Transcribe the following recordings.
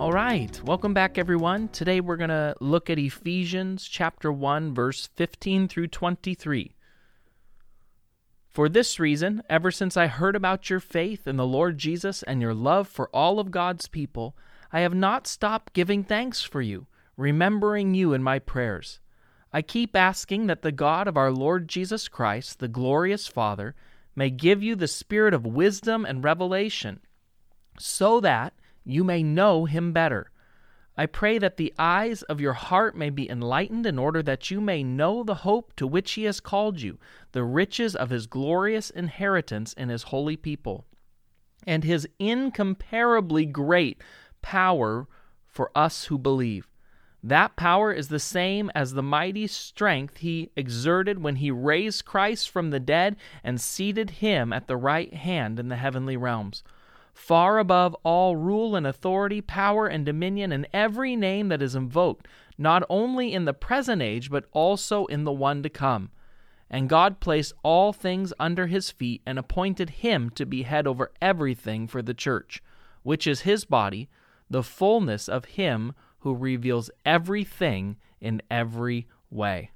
All right, welcome back, everyone. Today we're going to look at Ephesians chapter 1, verse 15 through 23. For this reason, ever since I heard about your faith in the Lord Jesus and your love for all of God's people, I have not stopped giving thanks for you, remembering you in my prayers. I keep asking that the God of our Lord Jesus Christ, the glorious Father, may give you the spirit of wisdom and revelation, so that you may know him better. I pray that the eyes of your heart may be enlightened in order that you may know the hope to which he has called you, the riches of his glorious inheritance in his holy people, and his incomparably great power for us who believe. That power is the same as the mighty strength he exerted when he raised Christ from the dead and seated him at the right hand in the heavenly realms far above all rule and authority, power and dominion, and every name that is invoked, not only in the present age, but also in the one to come. And God placed all things under his feet and appointed him to be head over everything for the church, which is his body, the fullness of him who reveals everything in every way.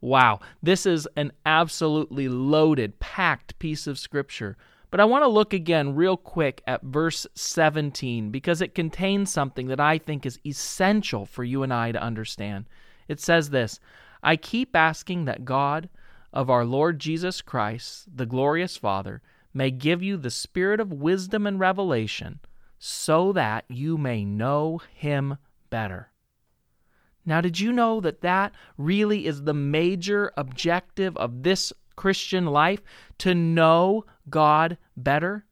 Wow, this is an absolutely loaded, packed piece of scripture but I want to look again, real quick, at verse 17 because it contains something that I think is essential for you and I to understand. It says this I keep asking that God of our Lord Jesus Christ, the glorious Father, may give you the spirit of wisdom and revelation so that you may know him better. Now, did you know that that really is the major objective of this Christian life? To know God better?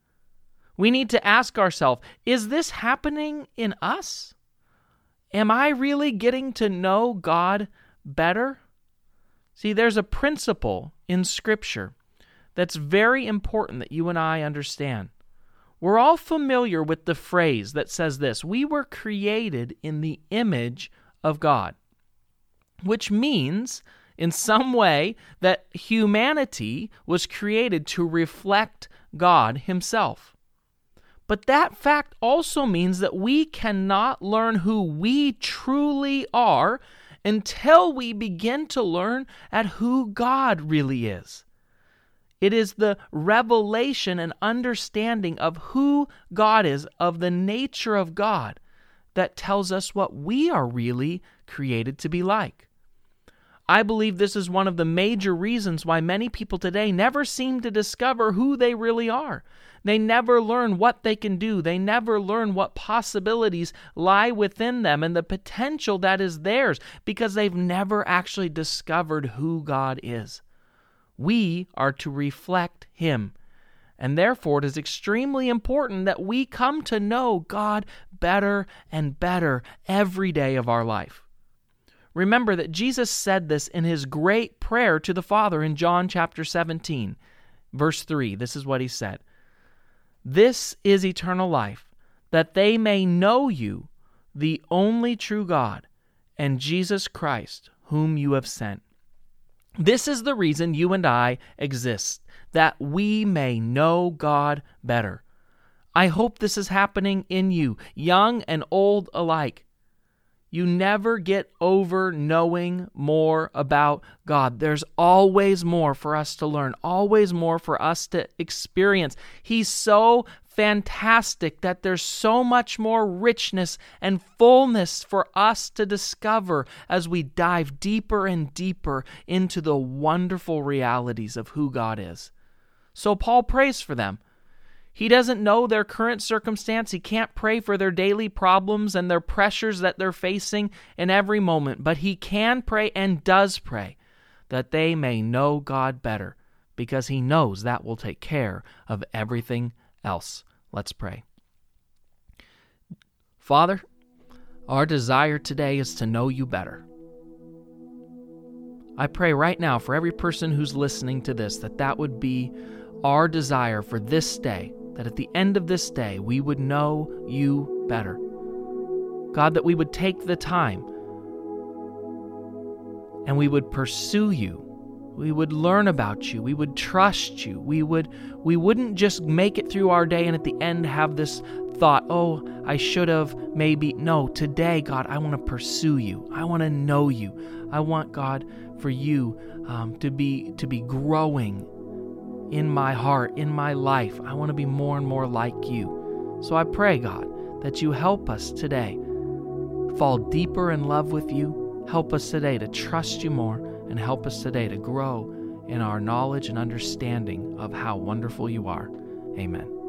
We need to ask ourselves is this happening in us? Am I really getting to know God better? See, there's a principle in Scripture that's very important that you and I understand. We're all familiar with the phrase that says this We were created in the image of God, which means in some way that humanity was created to reflect God Himself. But that fact also means that we cannot learn who we truly are until we begin to learn at who God really is. It is the revelation and understanding of who God is, of the nature of God, that tells us what we are really created to be like. I believe this is one of the major reasons why many people today never seem to discover who they really are. They never learn what they can do. They never learn what possibilities lie within them and the potential that is theirs because they've never actually discovered who God is. We are to reflect Him. And therefore, it is extremely important that we come to know God better and better every day of our life. Remember that Jesus said this in his great prayer to the Father in John chapter 17, verse 3. This is what he said This is eternal life, that they may know you, the only true God, and Jesus Christ, whom you have sent. This is the reason you and I exist, that we may know God better. I hope this is happening in you, young and old alike. You never get over knowing more about God. There's always more for us to learn, always more for us to experience. He's so fantastic that there's so much more richness and fullness for us to discover as we dive deeper and deeper into the wonderful realities of who God is. So Paul prays for them. He doesn't know their current circumstance. He can't pray for their daily problems and their pressures that they're facing in every moment, but he can pray and does pray that they may know God better because he knows that will take care of everything else. Let's pray. Father, Our desire today is to know you better. I pray right now for every person who's listening to this that that would be our desire for this day, that at the end of this day we would know you better. God, that we would take the time and we would pursue you. We would learn about you. We would trust you. We would we wouldn't just make it through our day and at the end have this thought, "Oh, I should have maybe." No, today, God, I want to pursue you. I want to know you. I want God for you um, to be to be growing in my heart, in my life. I want to be more and more like you. So I pray, God, that you help us today fall deeper in love with you. Help us today to trust you more and help us today to grow in our knowledge and understanding of how wonderful you are. Amen.